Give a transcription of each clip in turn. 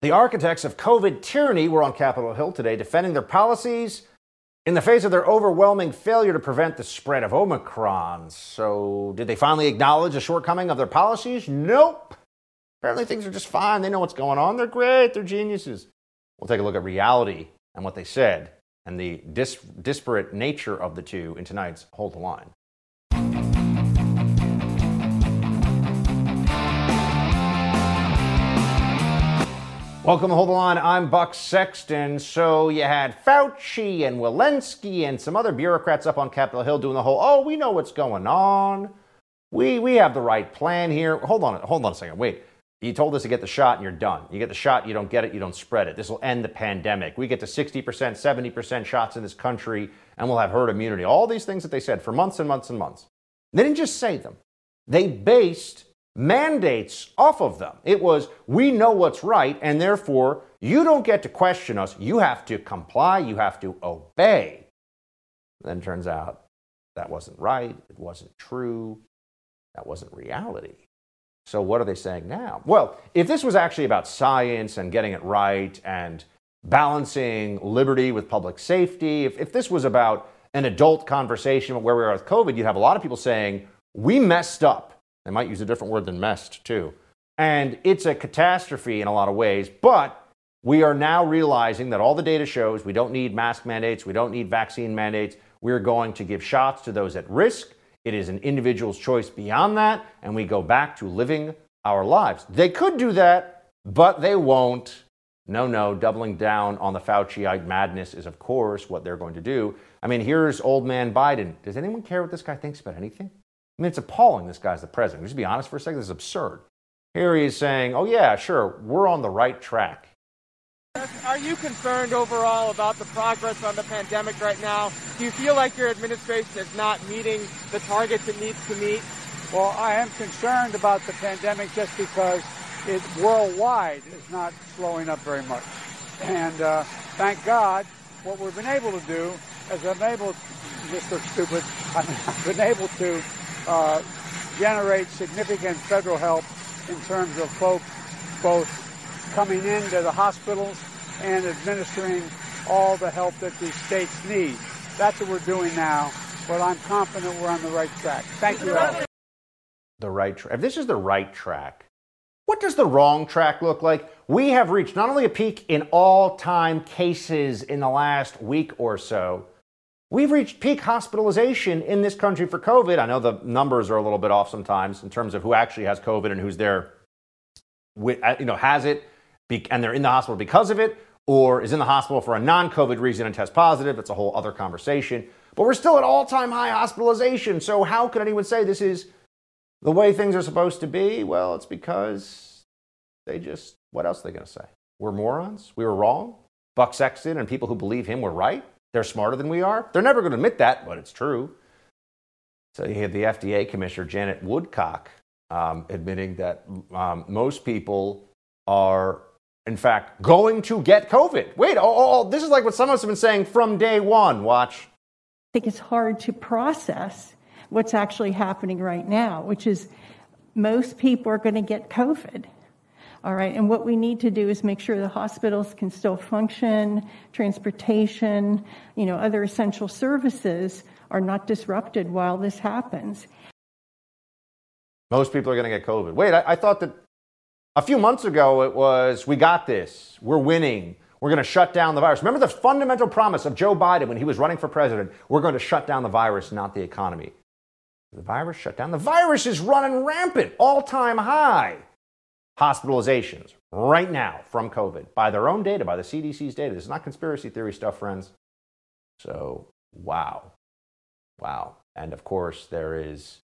The architects of COVID tyranny were on Capitol Hill today defending their policies in the face of their overwhelming failure to prevent the spread of Omicron. So, did they finally acknowledge the shortcoming of their policies? Nope. Apparently, things are just fine. They know what's going on. They're great. They're geniuses. We'll take a look at reality and what they said and the dis- disparate nature of the two in tonight's Hold the Line. Welcome to Hold the Line. I'm Buck Sexton. So you had Fauci and Walensky and some other bureaucrats up on Capitol Hill doing the whole, oh, we know what's going on. We, we have the right plan here. Hold on, hold on a second. Wait. You told us to get the shot and you're done. You get the shot, you don't get it, you don't spread it. This will end the pandemic. We get to 60%, 70% shots in this country and we'll have herd immunity. All these things that they said for months and months and months. They didn't just say them, they based mandates off of them. It was, we know what's right, and therefore you don't get to question us. You have to comply, you have to obey. Then turns out that wasn't right, it wasn't true, that wasn't reality. So, what are they saying now? Well, if this was actually about science and getting it right and balancing liberty with public safety, if, if this was about an adult conversation where we are with COVID, you'd have a lot of people saying, we messed up. They might use a different word than messed, too. And it's a catastrophe in a lot of ways, but we are now realizing that all the data shows we don't need mask mandates, we don't need vaccine mandates. We're going to give shots to those at risk. It is an individual's choice beyond that, and we go back to living our lives. They could do that, but they won't. No, no, doubling down on the Fauciite madness is, of course, what they're going to do. I mean, here's old man Biden. Does anyone care what this guy thinks about anything? I mean, it's appalling this guy's the president. Just be honest for a second, this is absurd. Here he is saying, oh, yeah, sure, we're on the right track. Are you concerned overall about the progress on the pandemic right now? Do you feel like your administration is not meeting the targets it needs to meet? Well, I am concerned about the pandemic just because it worldwide is not slowing up very much. And uh, thank God, what we've been able to do is I've been able, Mr. Stupid, I've been able to uh, generate significant federal help in terms of folks both coming into the hospitals and administering all the help that the states need. That's what we're doing now, but I'm confident we're on the right track. Thank you all. The right track. If this is the right track, what does the wrong track look like? We have reached not only a peak in all time cases in the last week or so, We've reached peak hospitalization in this country for COVID. I know the numbers are a little bit off sometimes in terms of who actually has COVID and who's there, uh, you know, has it, and they're in the hospital because of it, or is in the hospital for a non-COVID reason and test positive. That's a whole other conversation. But we're still at all-time high hospitalization. So how could anyone say this is the way things are supposed to be? Well, it's because they just. What else are they going to say? We're morons. We were wrong. Buck Sexton and people who believe him were right. They're smarter than we are. They're never going to admit that, but it's true. So you have the FDA Commissioner Janet Woodcock um, admitting that um, most people are, in fact, going to get COVID. Wait, oh, oh, oh, this is like what some of us have been saying from day one. Watch. I think it's hard to process what's actually happening right now, which is most people are going to get COVID. All right, and what we need to do is make sure the hospitals can still function, transportation, you know, other essential services are not disrupted while this happens. Most people are going to get COVID. Wait, I, I thought that a few months ago it was we got this, we're winning, we're going to shut down the virus. Remember the fundamental promise of Joe Biden when he was running for president we're going to shut down the virus, not the economy. The virus shut down. The virus is running rampant, all time high hospitalizations right now from COVID by their own data, by the CDC's data. This is not conspiracy theory stuff, friends. So, wow. Wow. And of course, there is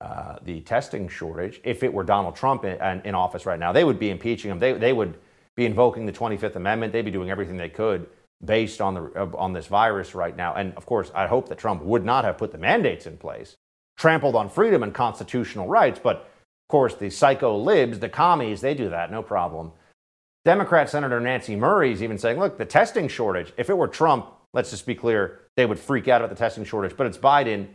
uh, the testing shortage. If it were Donald Trump in, in, office right now, they would be impeaching him. They, they would be invoking the 25th Amendment. They'd be doing everything they could based on, the, on this virus right now. And of course, I hope that Trump would not have put the mandates in place, trampled on freedom and constitutional rights, but course, the psycho libs, the commies, they do that, no problem. Democrat Senator Nancy Murray is even saying, look, the testing shortage, if it were Trump, let's just be clear, they would freak out about the testing shortage, but it's Biden.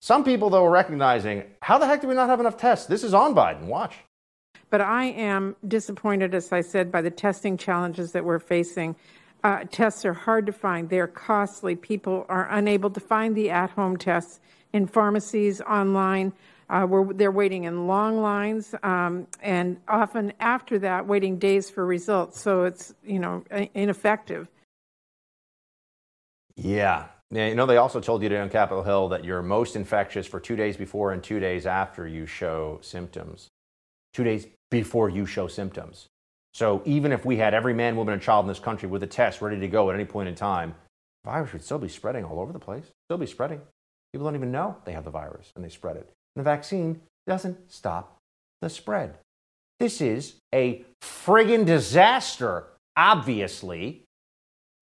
Some people, though, are recognizing, how the heck do we not have enough tests? This is on Biden. Watch. But I am disappointed, as I said, by the testing challenges that we're facing. Uh, tests are hard to find, they're costly. People are unable to find the at home tests in pharmacies, online. Uh, they're waiting in long lines, um, and often after that, waiting days for results. So it's you know ineffective. Yeah, you know they also told you today on Capitol Hill that you're most infectious for two days before and two days after you show symptoms. Two days before you show symptoms. So even if we had every man, woman, and child in this country with a test ready to go at any point in time, the virus would still be spreading all over the place. Still be spreading. People don't even know they have the virus and they spread it. And the vaccine doesn't stop the spread. This is a friggin' disaster, obviously.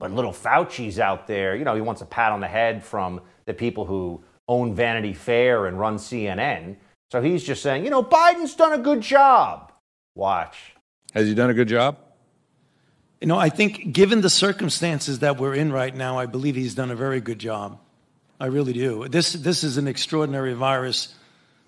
But little Fauci's out there, you know, he wants a pat on the head from the people who own Vanity Fair and run CNN. So he's just saying, you know, Biden's done a good job. Watch. Has he done a good job? You know, I think given the circumstances that we're in right now, I believe he's done a very good job. I really do. This, this is an extraordinary virus,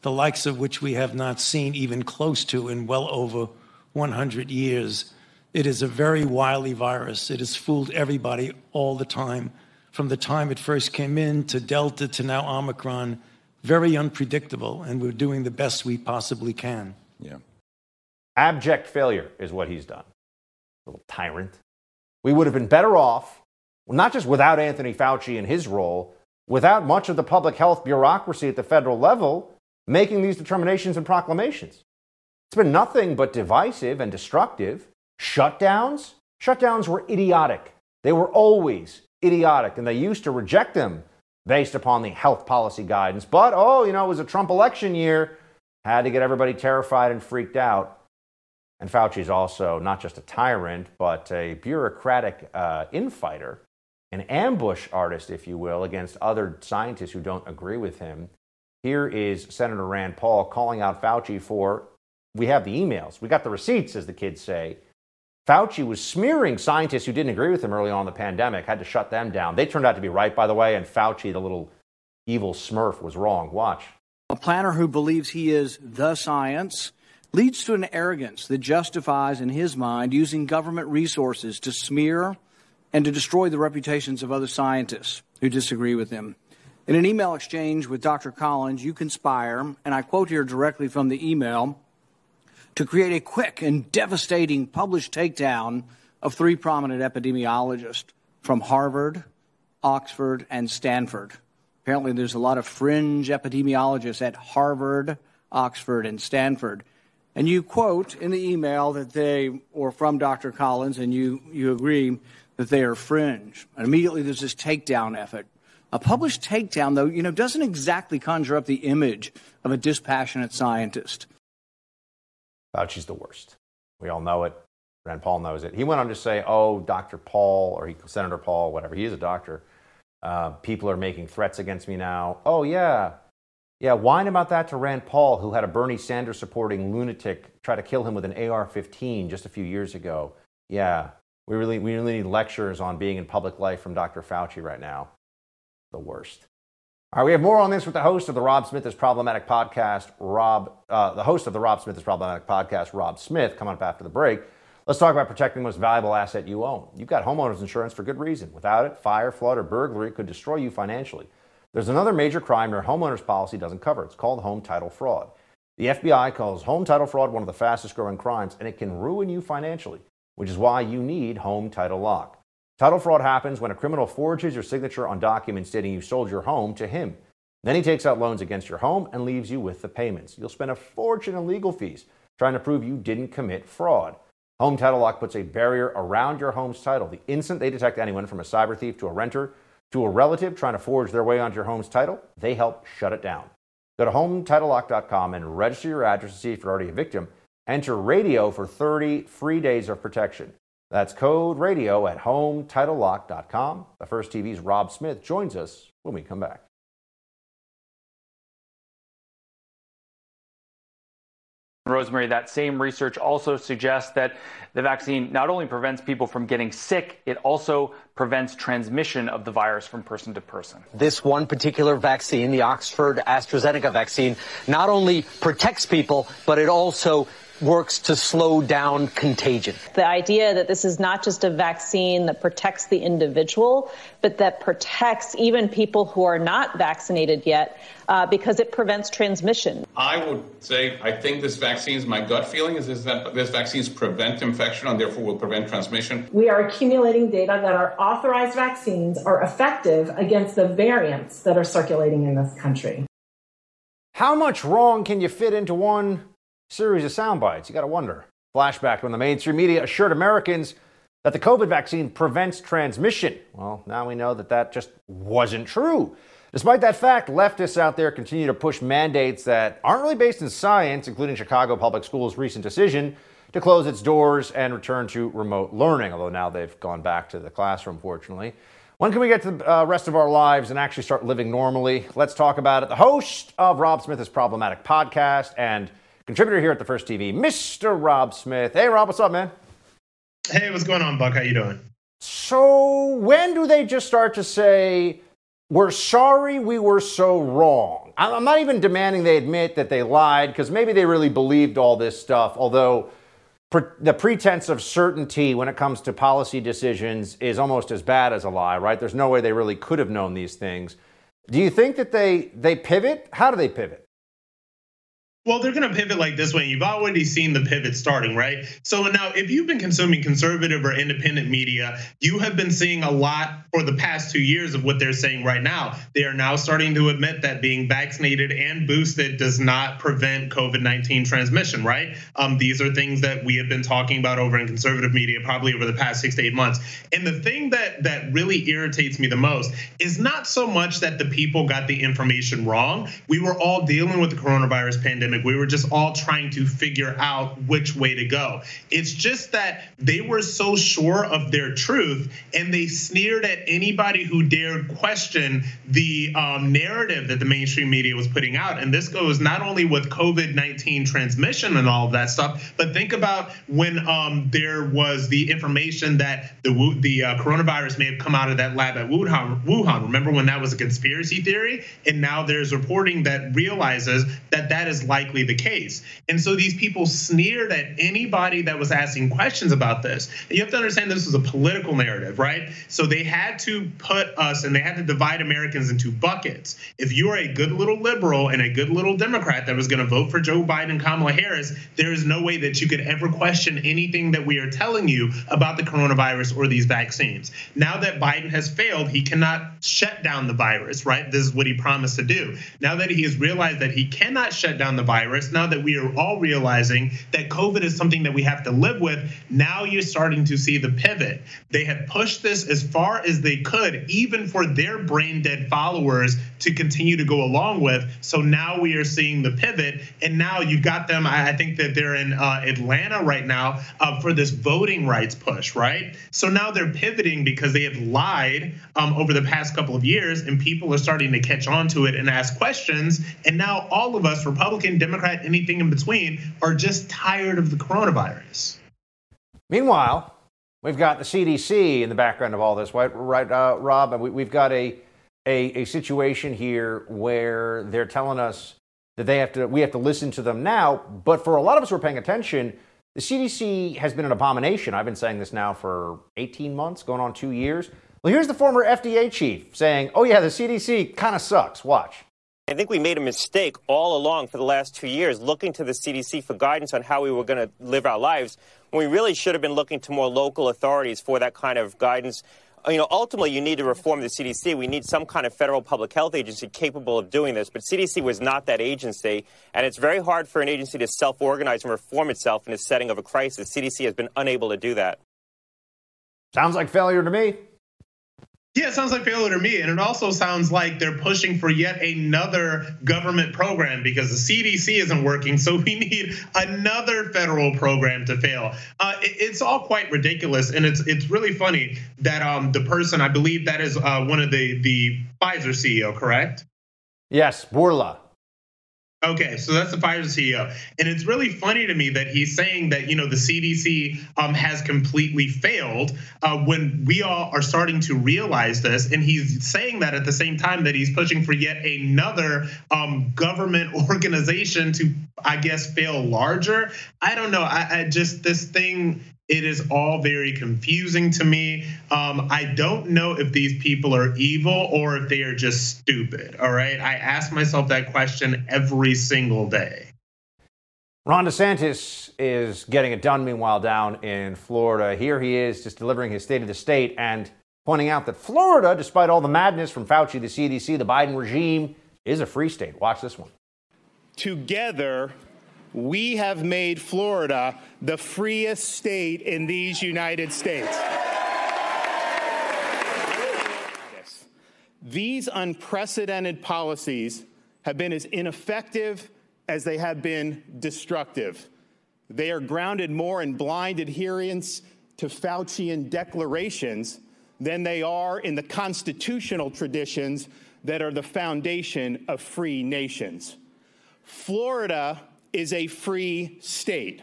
the likes of which we have not seen even close to in well over 100 years. It is a very wily virus. It has fooled everybody all the time, from the time it first came in to Delta to now Omicron. Very unpredictable, and we're doing the best we possibly can. Yeah. Abject failure is what he's done. Little tyrant. We would have been better off, not just without Anthony Fauci and his role, without much of the public health bureaucracy at the federal level making these determinations and proclamations. It's been nothing but divisive and destructive. Shutdowns? Shutdowns were idiotic. They were always idiotic, and they used to reject them based upon the health policy guidance. But, oh, you know, it was a Trump election year, had to get everybody terrified and freaked out. And Fauci's also not just a tyrant, but a bureaucratic uh, infighter an ambush artist, if you will, against other scientists who don't agree with him. Here is Senator Rand Paul calling out Fauci for, we have the emails, we got the receipts, as the kids say. Fauci was smearing scientists who didn't agree with him early on in the pandemic, had to shut them down. They turned out to be right, by the way, and Fauci, the little evil smurf, was wrong. Watch. A planner who believes he is the science leads to an arrogance that justifies, in his mind, using government resources to smear and to destroy the reputations of other scientists who disagree with him. In an email exchange with Dr. Collins, you conspire, and I quote here directly from the email, to create a quick and devastating published takedown of three prominent epidemiologists from Harvard, Oxford, and Stanford. Apparently, there's a lot of fringe epidemiologists at Harvard, Oxford, and Stanford. And you quote in the email that they, or from Dr. Collins, and you, you agree that they are fringe. And immediately there's this takedown effort. A published takedown, though, you know, doesn't exactly conjure up the image of a dispassionate scientist. Fauci's the worst. We all know it. Rand Paul knows it. He went on to say, "Oh, Dr. Paul or he, Senator Paul, whatever. He is a doctor. Uh, people are making threats against me now. Oh yeah, yeah. Whine about that to Rand Paul, who had a Bernie Sanders supporting lunatic try to kill him with an AR-15 just a few years ago. Yeah, we really, we really need lectures on being in public life from Dr. Fauci right now. The worst. All right, we have more on this with the host of the Rob Smith is Problematic podcast, Rob, uh, the host of the Rob Smith is Problematic podcast, Rob Smith, coming up after the break. Let's talk about protecting the most valuable asset you own. You've got homeowners insurance for good reason. Without it, fire, flood, or burglary could destroy you financially. There's another major crime your homeowner's policy doesn't cover. It's called home title fraud. The FBI calls home title fraud one of the fastest growing crimes, and it can ruin you financially which is why you need Home Title Lock. Title fraud happens when a criminal forges your signature on documents stating you sold your home to him. Then he takes out loans against your home and leaves you with the payments. You'll spend a fortune in legal fees trying to prove you didn't commit fraud. Home Title Lock puts a barrier around your home's title. The instant they detect anyone from a cyber thief to a renter to a relative trying to forge their way onto your home's title, they help shut it down. Go to HometitleLock.com and register your address to see if you're already a victim Enter radio for 30 free days of protection. That's code radio at hometitlelock.com. The First TV's Rob Smith joins us when we come back. Rosemary, that same research also suggests that the vaccine not only prevents people from getting sick, it also prevents transmission of the virus from person to person. This one particular vaccine, the Oxford AstraZeneca vaccine, not only protects people, but it also works to slow down contagion. The idea that this is not just a vaccine that protects the individual, but that protects even people who are not vaccinated yet uh, because it prevents transmission. I would say I think this vaccine, my gut feeling is, is that this vaccines prevent infection and therefore will prevent transmission. We are accumulating data that our authorized vaccines are effective against the variants that are circulating in this country. How much wrong can you fit into one series of sound bites? You got to wonder. Flashback when the mainstream media assured Americans that the COVID vaccine prevents transmission. Well, now we know that that just wasn't true. Despite that fact, leftists out there continue to push mandates that aren't really based in science, including Chicago Public Schools' recent decision to close its doors and return to remote learning, although now they've gone back to the classroom, fortunately. When can we get to the uh, rest of our lives and actually start living normally? Let's talk about it. The host of Rob Smith's Problematic podcast and contributor here at the First TV, Mr. Rob Smith. Hey, Rob, what's up, man? Hey, what's going on, Buck? How you doing? So, when do they just start to say, we're sorry we were so wrong? I'm not even demanding they admit that they lied because maybe they really believed all this stuff, although the pretense of certainty when it comes to policy decisions is almost as bad as a lie, right? There's no way they really could have known these things. Do you think that they they pivot? How do they pivot? Well, they're going to pivot like this way. You've already seen the pivot starting, right? So now, if you've been consuming conservative or independent media, you have been seeing a lot for the past two years of what they're saying right now. They are now starting to admit that being vaccinated and boosted does not prevent COVID 19 transmission, right? Um, these are things that we have been talking about over in conservative media probably over the past six to eight months. And the thing that, that really irritates me the most is not so much that the people got the information wrong. We were all dealing with the coronavirus pandemic pandemic. We were just all trying to figure out which way to go. It's just that they were so sure of their truth and they sneered at anybody who dared question the um, narrative that the mainstream media was putting out. And this goes not only with COVID 19 transmission and all of that stuff, but think about when um, there was the information that the, the uh, coronavirus may have come out of that lab at Wuhan. Wuhan. Remember when that was a conspiracy theory? And now there's reporting that realizes that that is like likely the case. And so these people sneered at anybody that was asking questions about this. You have to understand this was a political narrative, right? So they had to put us and they had to divide Americans into buckets. If you're a good little liberal and a good little Democrat that was going to vote for Joe Biden and Kamala Harris, there is no way that you could ever question anything that we are telling you about the coronavirus or these vaccines. Now that Biden has failed, he cannot shut down the virus, right? This is what he promised to do. Now that he has realized that he cannot shut down the virus, virus, now that we are all realizing that COVID is something that we have to live with, now you're starting to see the pivot. They have pushed this as far as they could, even for their brain dead followers to continue to go along with. So now we are seeing the pivot. And now you've got them, I think that they're in uh, Atlanta right now uh, for this voting rights push, right? So now they're pivoting because they have lied um, over the past couple of years, and people are starting to catch on to it and ask questions. And now all of us, Republican, Democrat, anything in between, are just tired of the coronavirus. Meanwhile, we've got the CDC in the background of all this, right, right uh, Rob? We, have got a, a, a situation here where they're telling us that they have to, we have to listen to them now. But for a lot of us who are paying attention, the CDC has been an abomination. I've been saying this now for 18 months, going on two years. Well, here's the former FDA chief saying, oh, yeah, the CDC kind of sucks. Watch. I think we made a mistake all along for the last two years looking to the CDC for guidance on how we were going to live our lives when we really should have been looking to more local authorities for that kind of guidance. Uh, you know, ultimately, you need to reform the CDC. We need some kind of federal public health agency capable of doing this. But CDC was not that agency, and it's very hard for an agency to self organize and reform itself in a setting of a crisis. CDC has been unable to do that. Sounds like failure to me. Yeah, it sounds like failure to me. And it also sounds like they're pushing for yet another government program because the CDC isn't working. So we need another federal program to fail. Uh, it, it's all quite ridiculous. And it's it's really funny that um, the person, I believe that is uh, one of the, the Pfizer CEO, correct? Yes, Bourla. Okay, so that's the Pfizer CEO, and it's really funny to me that he's saying that you know the CDC um, has completely failed uh, when we all are starting to realize this, and he's saying that at the same time that he's pushing for yet another um, government organization to, I guess, fail larger. I don't know. I, I just this thing it is all very confusing to me. Um, I don't know if these people are evil or if they are just stupid. All right. I ask myself that question every single day. Ron DeSantis is getting it done, meanwhile, down in Florida. Here he is just delivering his State of the State and pointing out that Florida, despite all the madness from Fauci, the CDC, the Biden regime, is a free state. Watch this one. Together, we have made Florida the freest state in these United States. These unprecedented policies have been as ineffective as they have been destructive. They are grounded more in blind adherence to Faucian declarations than they are in the constitutional traditions that are the foundation of free nations. Florida is a free state.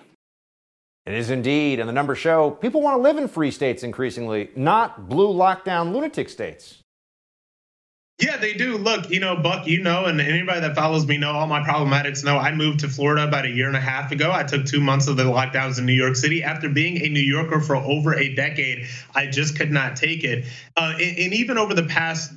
It is indeed, and the numbers show people want to live in free states increasingly, not blue lockdown lunatic states. Yeah, they do. Look, you know, Buck, you know, and anybody that follows me know, all my problematics know. I moved to Florida about a year and a half ago. I took two months of the lockdowns in New York City. After being a New Yorker for over a decade, I just could not take it. Uh, and, and even over the past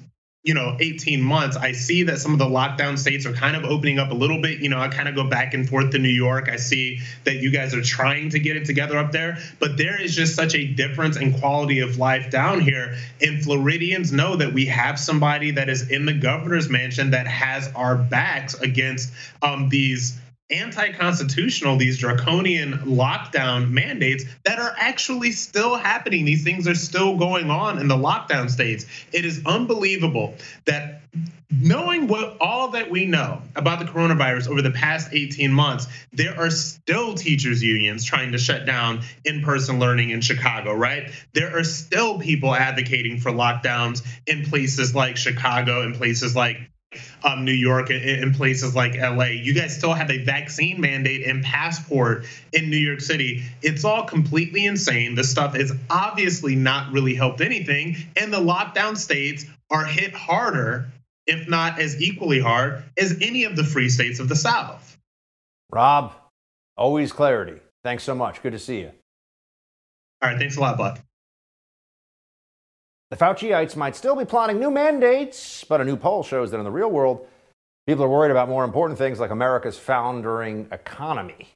you know 18 months i see that some of the lockdown states are kind of opening up a little bit. You know i kind of go back and forth to new york. I see that you guys are trying to get it together up there. But there is just such a difference in quality of life down here. And floridians know that we have somebody that is in the governor's mansion that has our backs against um, these anti-constitutional these draconian lockdown mandates that are actually still happening. These things are still going on in the lockdown states. It is unbelievable that knowing what all that we know about the coronavirus over the past 18 months there are still teachers unions trying to shut down in-person learning in chicago right? There are still people advocating for lockdowns in places like chicago and places like um, New York and, places like LA. You guys still have a vaccine mandate and passport in New York City. It's all completely insane. This stuff has obviously not really helped anything. And the lockdown states are hit harder, if not as equally hard, as any of the free states of the South. Rob, always clarity. Thanks so much. Good to see you. All right. Thanks a lot, Buck. The Fauciites might still be plotting new mandates, but a new poll shows that in the real world, people are worried about more important things like America's foundering economy.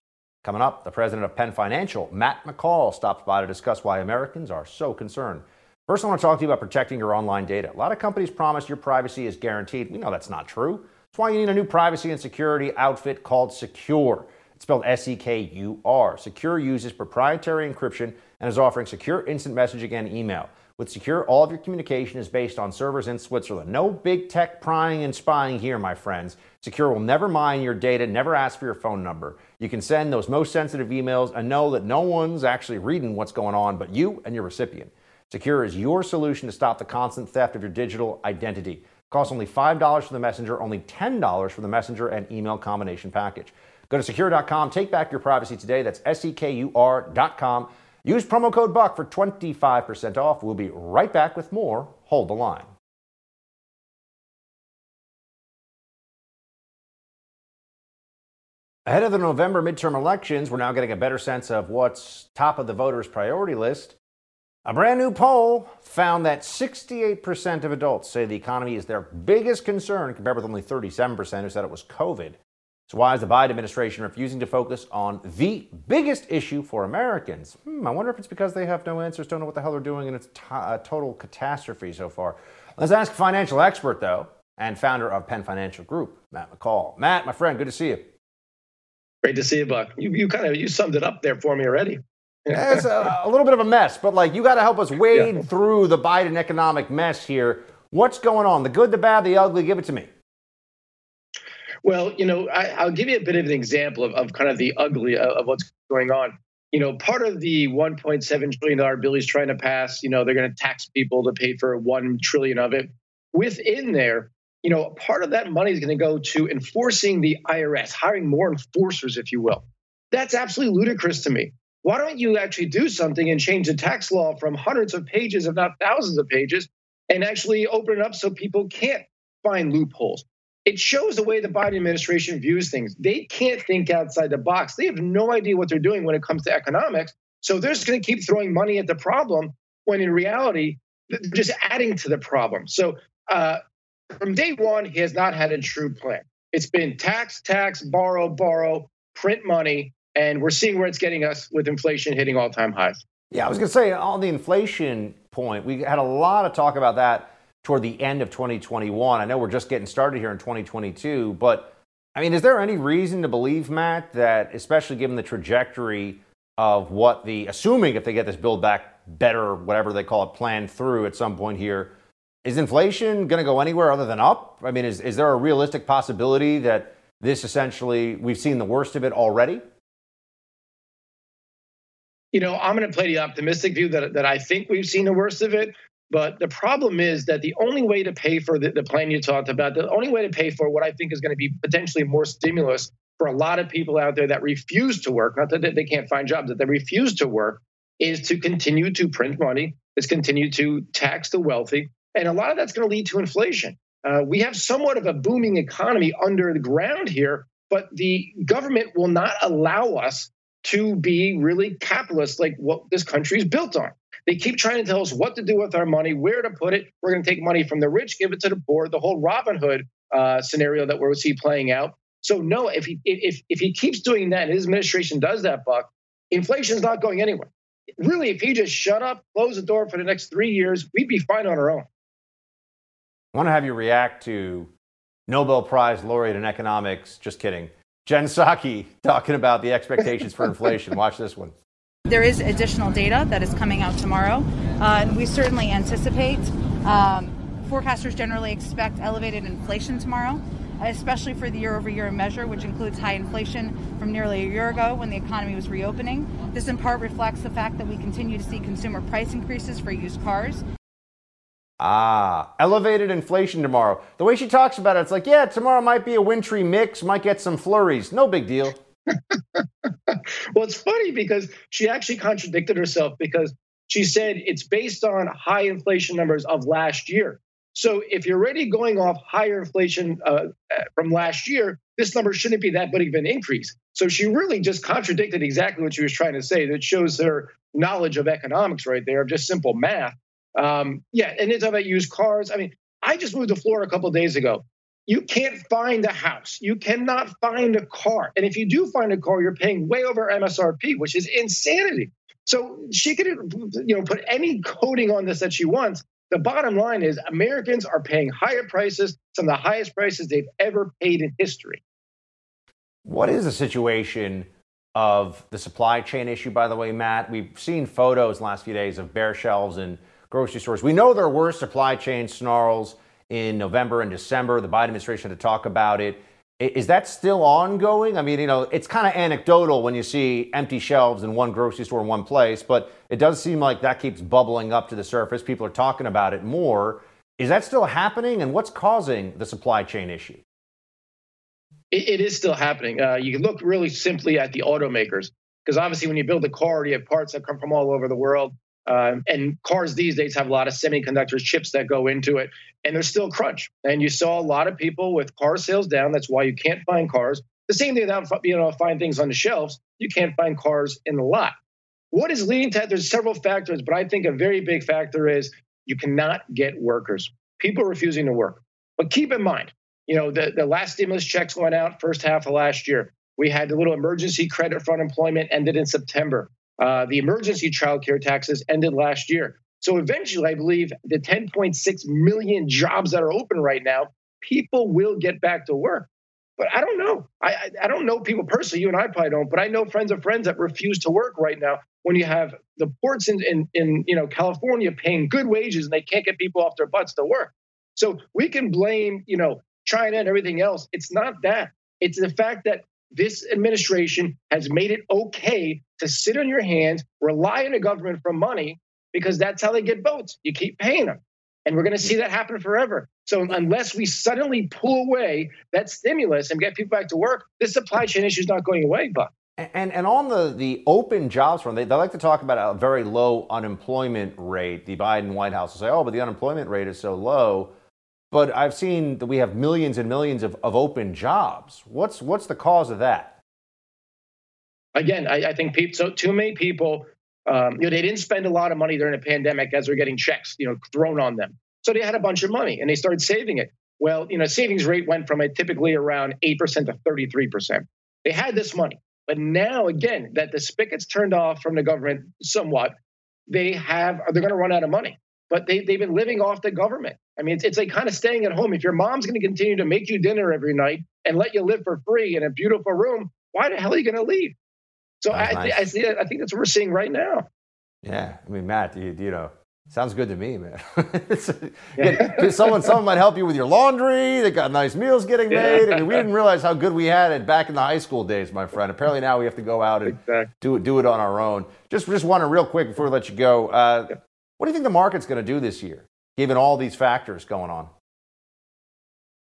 Coming up, the president of Penn Financial, Matt McCall, stops by to discuss why Americans are so concerned. First, I want to talk to you about protecting your online data. A lot of companies promise your privacy is guaranteed. We know that's not true. That's why you need a new privacy and security outfit called Sekur. It's spelled S E K U R. Sekur uses proprietary encryption and is offering secure instant messaging and email. With Sekur, all of your communication is based on servers in Switzerland. No big tech prying and spying here, my friends. Sekur will never mine your data, never ask for your phone number. You can send those most sensitive emails and know that no one's actually reading what's going on but you and your recipient. Sekur is your solution to stop the constant theft of your digital identity. It costs only $5 for the messenger, only $10 for the messenger and email combination package. Go to sekur.com, take back your privacy today. That's S E K U R.com. Use promo code BUCK for 25% off. We'll be right back with more. Hold the line. Ahead of the November midterm elections, we're now getting a better sense of what's top of the voters' priority list. A brand new poll found that 68% of adults say the economy is their biggest concern, compared with only 37% who said it was COVID. So, why is the Biden administration refusing to focus on the biggest issue for Americans? Hmm, I wonder if it's because they have no answers, don't know what the hell they're doing, and it's a total catastrophe so far. Let's ask a financial expert, though, and founder of Penn Financial Group, Matt McCall. Matt, my friend, good to see you. Great to see you, Buck. You, you kind of you summed it up there for me already. it's a, a, little bit of a mess, but like you got to help us wade yeah. through the Biden economic mess here. What's going on? The good, the bad, the ugly. Give it to me. Well, you know, I, will give you a bit of an example of, of kind of the ugly of, of what's going on. You know, part of the 1.7 trillion dollar bill he's trying to pass, you know, they're going to tax people to pay for one trillion of it. Within there, you know, part of that money is going to go to enforcing the IRS, hiring more enforcers, if you will. That's absolutely ludicrous to me. Why don't you actually do something and change the tax law from hundreds of pages, if not thousands of pages, and actually open it up so people can't find loopholes? It shows the way the Biden administration views things. They can't think outside the box. They have no idea what they're doing when it comes to economics. So they're just going to keep throwing money at the problem when in reality, they're just adding to the problem. So uh, from day one, he has not had a true plan. It's been tax, tax, borrow, borrow, print money, and we're seeing where it's getting us with inflation hitting all time highs. Yeah, I was going to say on the inflation point, we had a lot of talk about that toward the end of 2021. I know we're just getting started here in 2022, but I mean, is there any reason to believe, Matt, that especially given the trajectory of what the, assuming if they get this build back better, whatever they call it, planned through at some point here, is inflation going to go anywhere other than up? I mean, is, is there a realistic possibility that this essentially, we've seen the worst of it already? You know, I'm going to play the optimistic view that, that I think we've seen the worst of it. But the problem is that the only way to pay for the, the plan you talked about, the only way to pay for what I think is going to be potentially more stimulus for a lot of people out there that refuse to work, not that they can't find jobs, that they refuse to work, is to continue to print money, is continue to tax the wealthy. And a lot of that's going to lead to inflation. Uh, we have somewhat of a booming economy under the ground here, but the government will not allow us to be really capitalist like what this country is built on. They keep trying to tell us what to do with our money, where to put it. We're going to take money from the rich, give it to the poor. The whole Robin Hood uh, scenario that we'll see playing out. So no, if he if if he keeps doing that, and his administration does that, Buck, inflation's not going anywhere. Really, if he just shut up, close the door for the next three years, we'd be fine on our own. I want to have you react to Nobel Prize laureate in economics. Just kidding. Jen Psaki talking about the expectations for inflation. Watch this one. There is additional data that is coming out tomorrow. Uh, and we certainly anticipate. Um, forecasters generally expect elevated inflation tomorrow, especially for the year over year measure, which includes high inflation from nearly a year ago when the economy was reopening. This in part reflects the fact that we continue to see consumer price increases for used cars. Ah, elevated inflation tomorrow. The way she talks about it, it's like, yeah, tomorrow might be a wintry mix, might get some flurries. No big deal. well, it's funny because she actually contradicted herself because she said it's based on high inflation numbers of last year. So if you're already going off higher inflation uh, from last year, this number shouldn't be that big of an increase. So she really just contradicted exactly what she was trying to say. That shows her knowledge of economics right there, of just simple math. Um, yeah, and it's about used cars. I mean, I just moved to Florida a couple days ago. You can't find a house. You cannot find a car. And if you do find a car, you're paying way over MSRP, which is insanity. So she could, you know, put any coding on this that she wants. The bottom line is Americans are paying higher prices, some of the highest prices they've ever paid in history. What is the situation of the supply chain issue, by the way, Matt? We've seen photos last few days of bare shelves and grocery stores. We know there were supply chain snarls in November and December. The Biden administration to talk about it. Is that still ongoing? I mean, you know, it's kind of anecdotal when you see empty shelves in one grocery store in one place, but it does seem like that keeps bubbling up to the surface. People are talking about it more. Is that still happening? And what's causing the supply chain issue? it, it is still happening. Uh, you can look really simply at the automakers, because obviously, when you build a car, you have parts that come from all over the world. Um, and cars these days have a lot of semiconductors, chips that go into it, and there's still crunch. And you saw a lot of people with car sales down. That's why you can't find cars. The same thing without you know find things on the shelves. You can't find cars in the lot. What is leading to that? There's several factors, but I think a very big factor is you cannot get workers. People are refusing to work. But keep in mind, you know, the, the last stimulus checks went out first half of last year. We had the little emergency credit for unemployment ended in September. Uh, the emergency child care taxes ended last year. So eventually, I believe the 10.6 million jobs that are open right now, people will get back to work. But I don't know. I, I don't know people personally. You and I probably don't. But I know friends of friends that refuse to work right now. When you have the ports in, in, in you know California paying good wages and they can't get people off their butts to work. So we can blame you know China and everything else. It's not that. It's the fact that this administration has made it okay to sit on your hands, rely on the government for money, because that's how they get votes. You keep paying them. And we're going to see that happen forever. So unless we suddenly pull away that stimulus and get people back to work, this supply chain issue is not going away, Buck. And, and on the, the open jobs front, they, they like to talk about a very low unemployment rate. The Biden White House will say, oh, but the unemployment rate is so low. But I've seen that we have millions and millions of, of open jobs. What's, what's the cause of that? Again, I, I think people, so too many people, um, you know, they didn't spend a lot of money during the pandemic as they're getting checks, you know, thrown on them. So they had a bunch of money and they started saving it. Well, you know, savings rate went from a typically around 8% to 33%. They had this money. But now, again, that the spigot's turned off from the government somewhat, they have are they're going to run out of money. But they they've been living off the government. I mean, it's, it's like kind of staying at home. If your mom's going to continue to make you dinner every night and let you live for free in a beautiful room, why the hell are you going to leave? So I, nice. I, see. I think that's what we're seeing right now. Yeah, I mean, Matt, you, you know, Sounds good to me, man. yeah. someone, someone might help you with your laundry. They got nice meals getting made. I mean, we didn't realize how good we had it back in the high school days, my friend. Apparently now we have to go out and exactly. do it, do it on our own. Just, just want to real quick before we let you go. Uh, yeah. What do you think the market's going to do this year, given all these factors going on?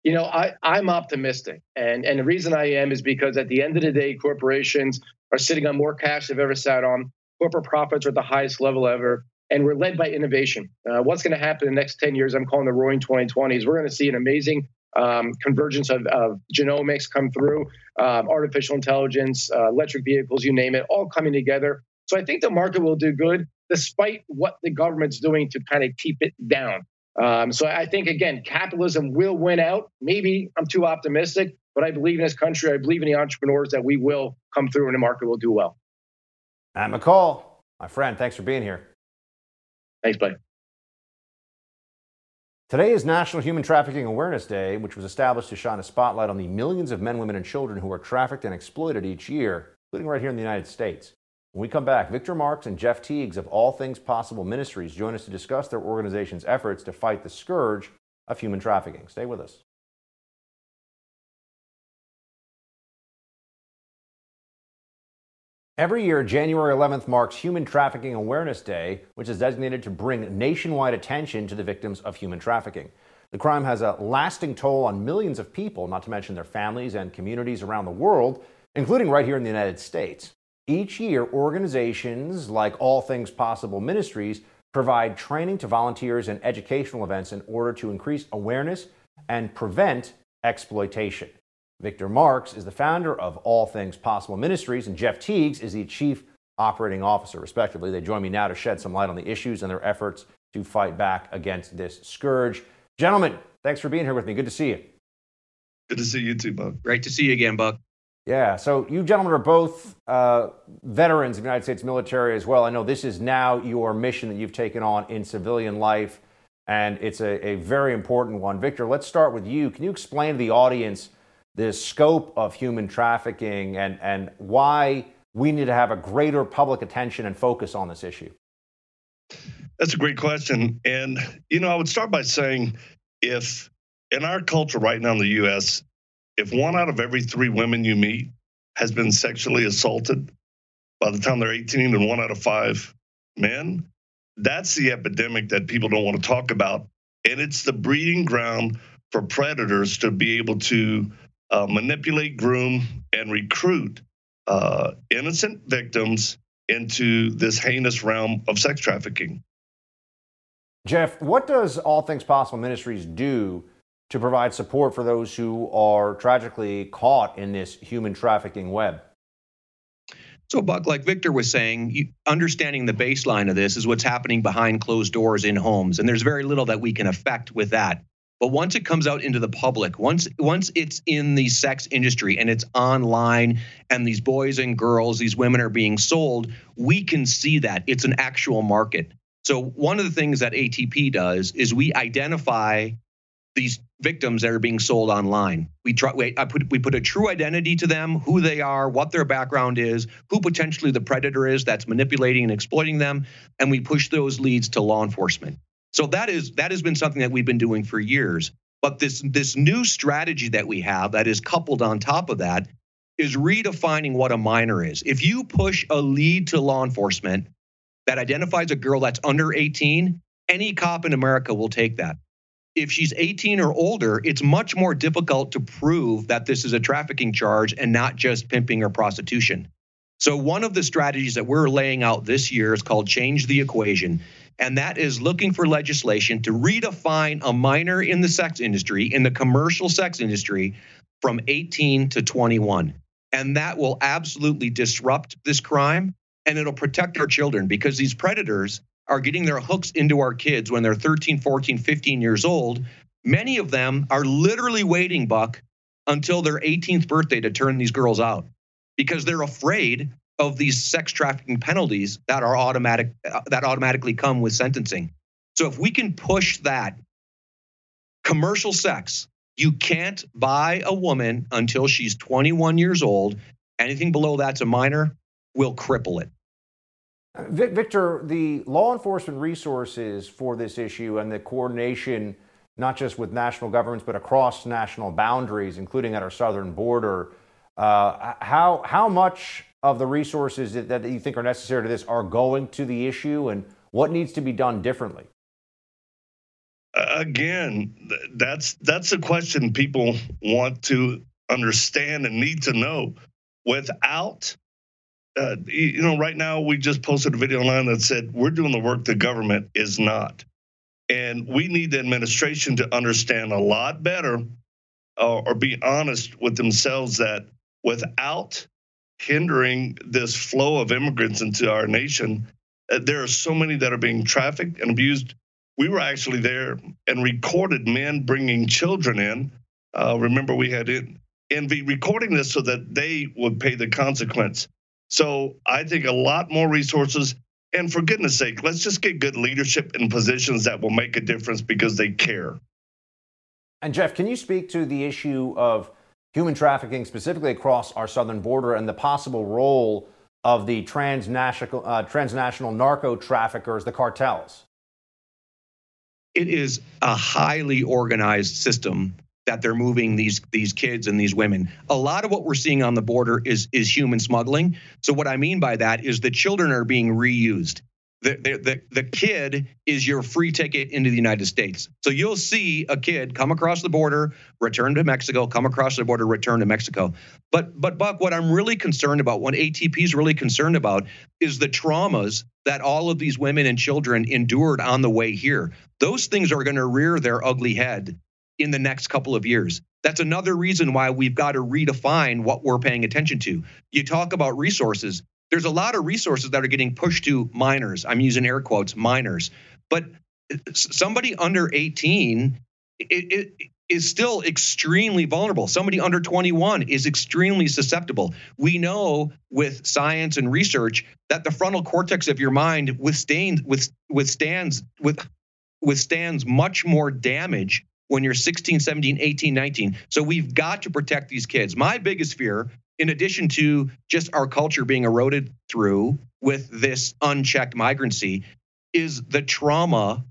You know, I, I'm optimistic, and and the reason I am is because at the end of the day, corporations are sitting on more cash they've ever sat on. Corporate profits are at the highest level ever and we're led by innovation. Uh, what's going to happen in the next 10 years? I'm calling the roaring 2020s. We're going to see an amazing um, convergence of, of, genomics come through, um, artificial intelligence, uh, electric vehicles, you name it, all coming together. So I think the market will do good despite what the government's doing to kind of keep it down. Um, so I think, again, capitalism will win out. Maybe I'm too optimistic, but I believe in this country. I believe in the entrepreneurs that we will come through and the market will do well. Matt McCall, my friend, thanks for being here. Thanks, bud. Today is National Human Trafficking Awareness Day, which was established to shine a spotlight on the millions of men, women, and children who are trafficked and exploited each year, including right here in the United States. When we come back, Victor Marks and Jeff Tiegs of All Things Possible Ministries join us to discuss their organization's efforts to fight the scourge of human trafficking. Stay with us. Every year, January 11th marks Human Trafficking Awareness Day, which is designated to bring nationwide attention to the victims of human trafficking. The crime has a lasting toll on millions of people, not to mention their families and communities around the world, including right here in the United States. Each year, organizations like All Things Possible Ministries provide training to volunteers and educational events in order to increase awareness and prevent exploitation. Victor Marks is the founder of All Things Possible Ministries, and Jeff Tiegs is the chief operating officer, respectively. They join me now to shed some light on the issues and their efforts to fight back against this scourge. Gentlemen, thanks for being here with me. Good to see you. Good to see you too, Buck. Great to see you again, Buck. Yeah, so you gentlemen are both uh, veterans of the United States military as well. I know this is now your mission that you've taken on in civilian life, and it's a, a very important one. Victor, let's start with you. Can you explain to the audience the scope of human trafficking and, and why we need to have a greater public attention and focus on this issue? That's a great question. And, you know, I would start by saying if in our culture right now in the US, if one out of every three women you meet has been sexually assaulted by the time they're 18 and one out of five men, that's the epidemic that people don't want to talk about. And it's the breeding ground for predators to be able to uh, manipulate, groom, and recruit uh, innocent victims into this heinous realm of sex trafficking. Jeff, what does All Things Possible Ministries do to provide support for those who are tragically caught in this human trafficking web? So, Buck, like Victor was saying, understanding the baseline of this is what's happening behind closed doors in homes. And there's very little that we can affect with that. But once it comes out into the public, once once it's in the sex industry and it's online and these boys and girls, these women are being sold, we can see that. It's an actual market. So one of the things that ATP does is we identify these victims that are being sold online. We try we, I put we put a true identity to them, who they are, what their background is, who potentially the predator is that's manipulating and exploiting them, and we push those leads to law enforcement. So that is that has been something that we've been doing for years. But this this new strategy that we have that is coupled on top of that is redefining what a minor is. If you push a lead to law enforcement that identifies a girl that's under 18, Any cop in America will take that. If she's 18 or older, it's much more difficult to prove that this is a trafficking charge and not just pimping or prostitution. So, one of the strategies that we're laying out this year is called Change the Equation. And that is looking for legislation to redefine a minor in the sex industry, in the commercial sex industry, from 18 to 21. And that will absolutely disrupt this crime and it'll protect our children because these predators are getting their hooks into our kids when they're 13, 14, 15 years old. Many of them are literally waiting, Buck, until their 18th birthday to turn these girls out because they're afraid of these sex trafficking penalties that are automatic uh, that automatically come with sentencing. So if we can push that commercial sex, you can't buy a woman until she's 21 years old. Anything below that's a minor will cripple it. Victor, the law enforcement resources for this issue and the coordination, not just with national governments, but across national boundaries, including at our southern border, uh, how, how much of the resources that, that you think are necessary to this are going to the issue and what needs to be done differently? Again, that's that's a question people want to understand and need to know. Without uh, you know, right now we just posted a video online that said we're doing the work the government is not. And we need the administration to understand a lot better uh, or be honest with themselves that without hindering this flow of immigrants into our nation, uh, there are so many that are being trafficked and abused. We were actually there and recorded men bringing children in. Uh, remember, we had it, and recording this so that they would pay the consequence. So I think a lot more resources. And for goodness sake, let's just get good leadership in positions that will make a difference because they care. And Jeff, can you speak to the issue of human trafficking, specifically across our southern border, and the possible role of the transnational, uh, transnational narco traffickers, the cartels? It is a highly organized system that they're moving these these kids and these women. A lot of what we're seeing on the border is is human smuggling. So what I mean by that is the children are being reused. The, the, the, the kid is your free ticket into the United States. So you'll see a kid come across the border, return to Mexico, come across the border, return to Mexico. But but Buck, what I'm really concerned about, what ATP is really concerned about, is the traumas that all of these women and children endured on the way here. Those things are going to rear their ugly head in the next couple of years. That's another reason why we've got to redefine what we're paying attention to. You talk about resources. There's a lot of resources that are getting pushed to minors. I'm using air quotes, minors. But somebody under 18 it, it is still extremely vulnerable. Somebody under 21 is extremely susceptible. We know with science and research that the frontal cortex of your mind withstands withstands with withstands much more damage when you're 16, 17, 18, 19. So we've got to protect these kids. My biggest fear, in addition to just our culture being eroded through with this unchecked migrancy, is the trauma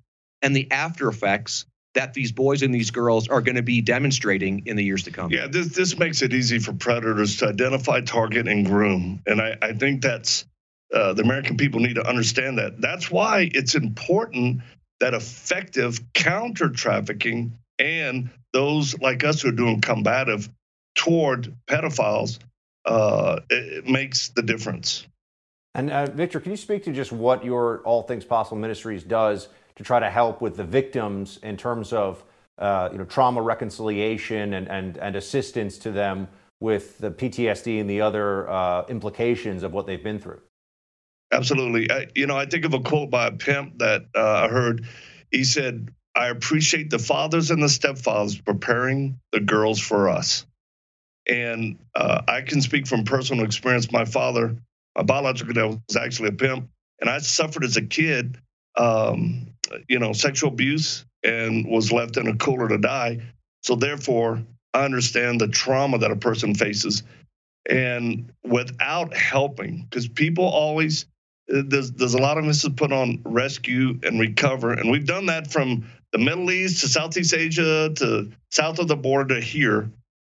and the after effects that these boys and these girls are going to be demonstrating in the years to come. Yeah, this this makes it easy for predators to identify, target, and groom, and I, I think that's uh, the American people need to understand that. That's why it's important that effective counter trafficking and those like us who are doing combative toward pedophiles, uh, it makes the difference. And uh, Victor, can you speak to just what your All Things Possible Ministries does to try to help with the victims in terms of uh, you know trauma reconciliation and, and, and assistance to them with the PTSD and the other uh, implications of what they've been through? Absolutely. I, you know, I think of a quote by a pimp that uh, I heard. He said, I appreciate the fathers and the stepfathers preparing the girls for us. And uh, I can speak from personal experience. My father, my biological dad, was actually a pimp, and I suffered as a kid, um, you know, sexual abuse and was left in a cooler to die. So therefore, I understand the trauma that a person faces. And without helping, because people always there's there's a lot of emphasis put on rescue and recover, and we've done that from the Middle East to Southeast Asia to south of the border to here,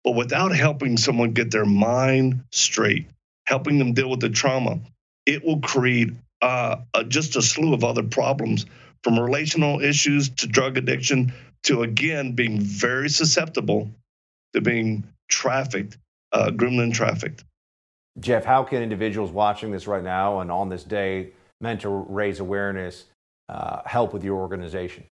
but without helping someone get their mind straight, helping them deal with the trauma, it will create uh, just a slew of other problems from relational issues to drug addiction to again being very susceptible to being trafficked, uh, gremlin trafficked. Jeff, how can individuals watching this right now and on this day meant to raise awareness uh, help with your organization?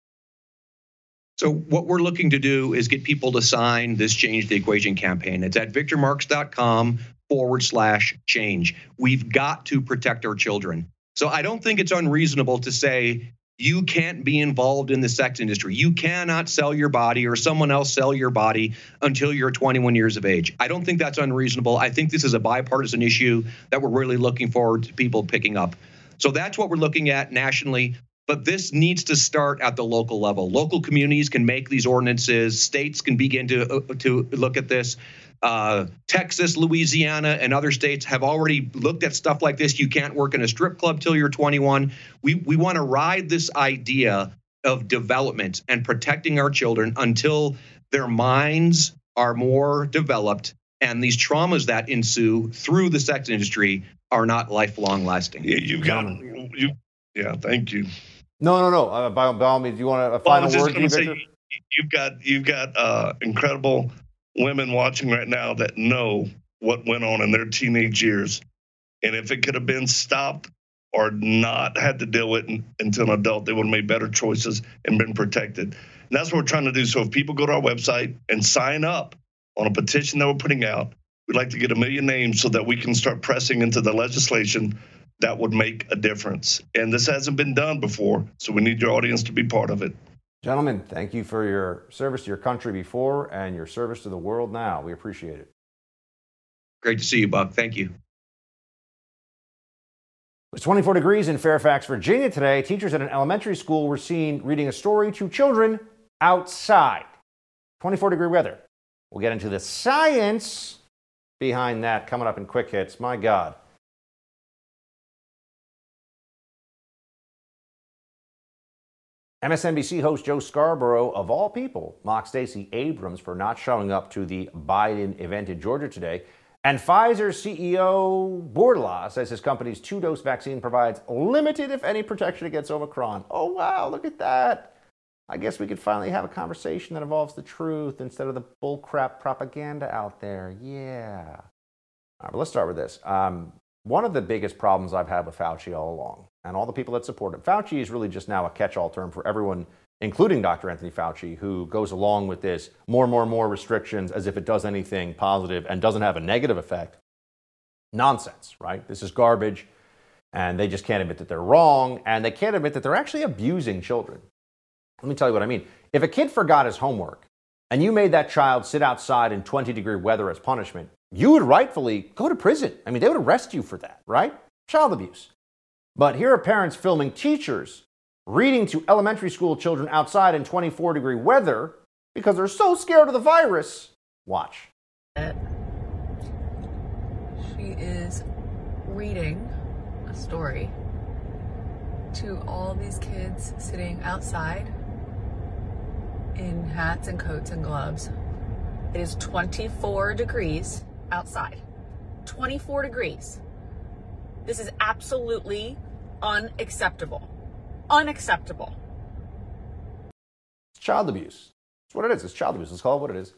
So what we're looking to do is get people to sign this Change the Equation campaign. It's at victormarx.com forward slash change. We've got to protect our children. So I don't think it's unreasonable to say you can't be involved in the sex industry. You cannot sell your body or someone else sell your body until you're 21 years of age. I don't think that's unreasonable. I think this is a bipartisan issue that we're really looking forward to people picking up. So that's what we're looking at nationally. But this needs to start at the local level. Local communities can make these ordinances. States can begin to uh, to look at this. Uh, Texas, Louisiana, and other states have already looked at stuff like this. You can't work in a strip club till you're 21. We we want to ride this idea of development and protecting our children until their minds are more developed and these traumas that ensue through the sex industry are not lifelong lasting. Yeah, you've got you. Yeah, thank you. No, no, no. Uh, by, by all means, do you want a, final well, word, say, You've got you've got uh, incredible women watching right now that know what went on in their teenage years. And if it could have been stopped or not had to deal with it until an adult, they would have made better choices and been protected. And that's what we're trying to do. So if people go to our website and sign up on a petition that we're putting out, we'd like to get a million names so that we can start pressing into the legislation that would make a difference. And this hasn't been done before, so we need your audience to be part of it. Gentlemen, thank you for your service to your country before and your service to the world now. We appreciate it. Great to see you, Buck. Thank you. It's 24 degrees in Fairfax, Virginia today. Teachers at an elementary school were seen reading a story to children outside. 24 degree weather. We'll get into the science behind that coming up in quick hits. My God. MSNBC host Joe Scarborough, of all people, mocked Stacey Abrams for not showing up to the Biden event in Georgia today. And Pfizer CEO Bourla says his company's two dose vaccine provides limited, if any, protection against Omicron. Oh, wow, look at that. I guess we could finally have a conversation that involves the truth instead of the bullcrap propaganda out there. Yeah. All right, but let's start with this. Um, one of the biggest problems I've had with Fauci all along and all the people that support him. Fauci is really just now a catch all term for everyone, including Dr. Anthony Fauci, who goes along with this more and more and more restrictions as if it does anything positive and doesn't have a negative effect. Nonsense, right? This is garbage. And they just can't admit that they're wrong. And they can't admit that they're actually abusing children. Let me tell you what I mean. If a kid forgot his homework and you made that child sit outside in 20 degree weather as punishment, you would rightfully go to prison. I mean, they would arrest you for that, right? Child abuse. But here are parents filming teachers reading to elementary school children outside in 24 degree weather because they're so scared of the virus. Watch. She is reading a story to all these kids sitting outside in hats and coats and gloves. It is 24 degrees outside. 24 degrees. This is absolutely unacceptable. Unacceptable. It's child abuse. It's what it is. It's child abuse. Let's call it what it is.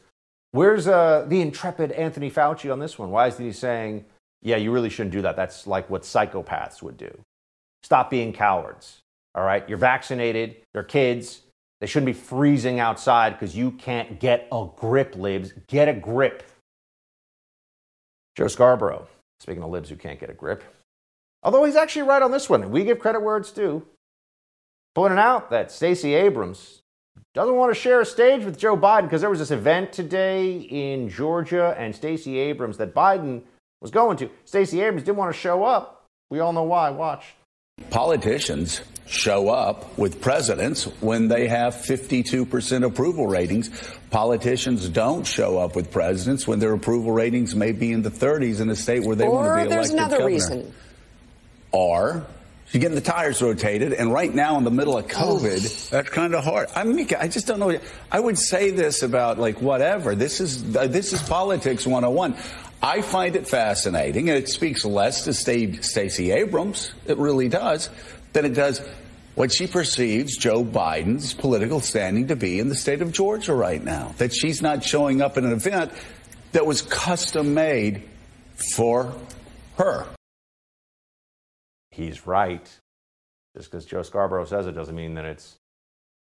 Where's uh, the intrepid Anthony Fauci on this one? Why is he saying, yeah, you really shouldn't do that? That's like what psychopaths would do. Stop being cowards. All right? You're vaccinated, they're kids. They shouldn't be freezing outside because you can't get a grip, libs. Get a grip. Joe Scarborough, speaking of libs who can't get a grip, Although he's actually right on this one. And we give credit where it's due. Pointing out that Stacey Abrams doesn't want to share a stage with Joe Biden because there was this event today in Georgia and Stacey Abrams that Biden was going to. Stacey Abrams didn't want to show up. We all know why. Watch. Politicians show up with presidents when they have 52% approval ratings. Politicians don't show up with presidents when their approval ratings may be in the 30s in a state where they or want to be elected Or there's another governor. reason are you're getting the tires rotated, and right now in the middle of COVID, that's kind of hard. I mean, I just don't know. I would say this about like whatever. This is uh, this is politics 101. I find it fascinating, and it speaks less to Stacey Abrams. It really does than it does what she perceives Joe Biden's political standing to be in the state of Georgia right now. That she's not showing up at an event that was custom made for her. He's right. Just because Joe Scarborough says it doesn't mean that it's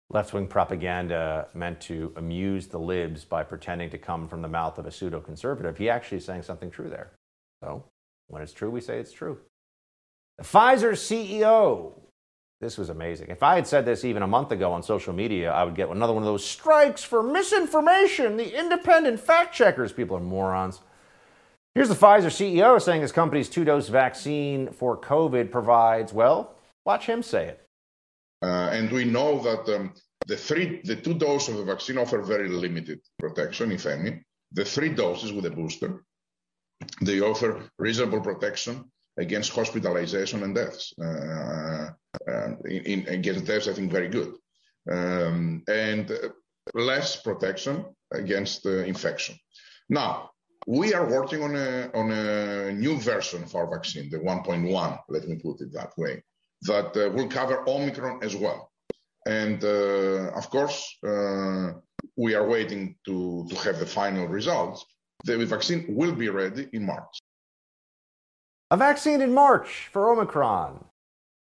left wing propaganda meant to amuse the libs by pretending to come from the mouth of a pseudo conservative. He actually is saying something true there. So when it's true, we say it's true. Pfizer CEO. This was amazing. If I had said this even a month ago on social media, I would get another one of those strikes for misinformation. The independent fact checkers. People are morons. Here's the Pfizer CEO saying his company's two dose vaccine for COVID provides, well, watch him say it. Uh, and we know that um, the three, the two doses of the vaccine offer very limited protection, if any. The three doses with a booster, they offer reasonable protection against hospitalization and deaths. Uh, uh, in, in, against deaths, I think very good, um, and less protection against uh, infection. Now, we are working on a, on a new version of our vaccine, the 1.1, let me put it that way, that uh, will cover Omicron as well. And uh, of course, uh, we are waiting to, to have the final results. The vaccine will be ready in March. A vaccine in March for Omicron.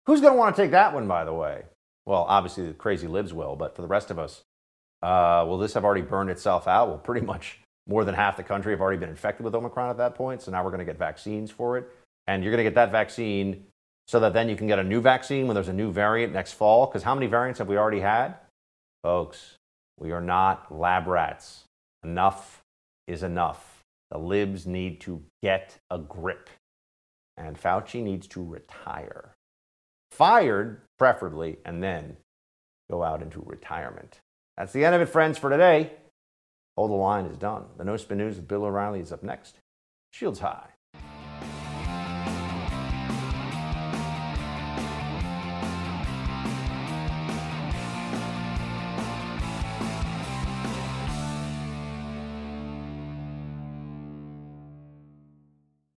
Who's going to want to take that one, by the way? Well, obviously, the crazy libs will, but for the rest of us, uh, will this have already burned itself out? Well, pretty much more than half the country have already been infected with Omicron at that point. So now we're going to get vaccines for it. And you're going to get that vaccine so that then you can get a new vaccine when there's a new variant next fall. Because how many variants have we already had? Folks, we are not lab rats. Enough is enough. The libs need to get a grip. And Fauci needs to retire. Fired, preferably, and then go out into retirement. That's the end of it, friends, for today. Hold the line is done. The No Spin News with Bill O'Reilly is up next. Shields high.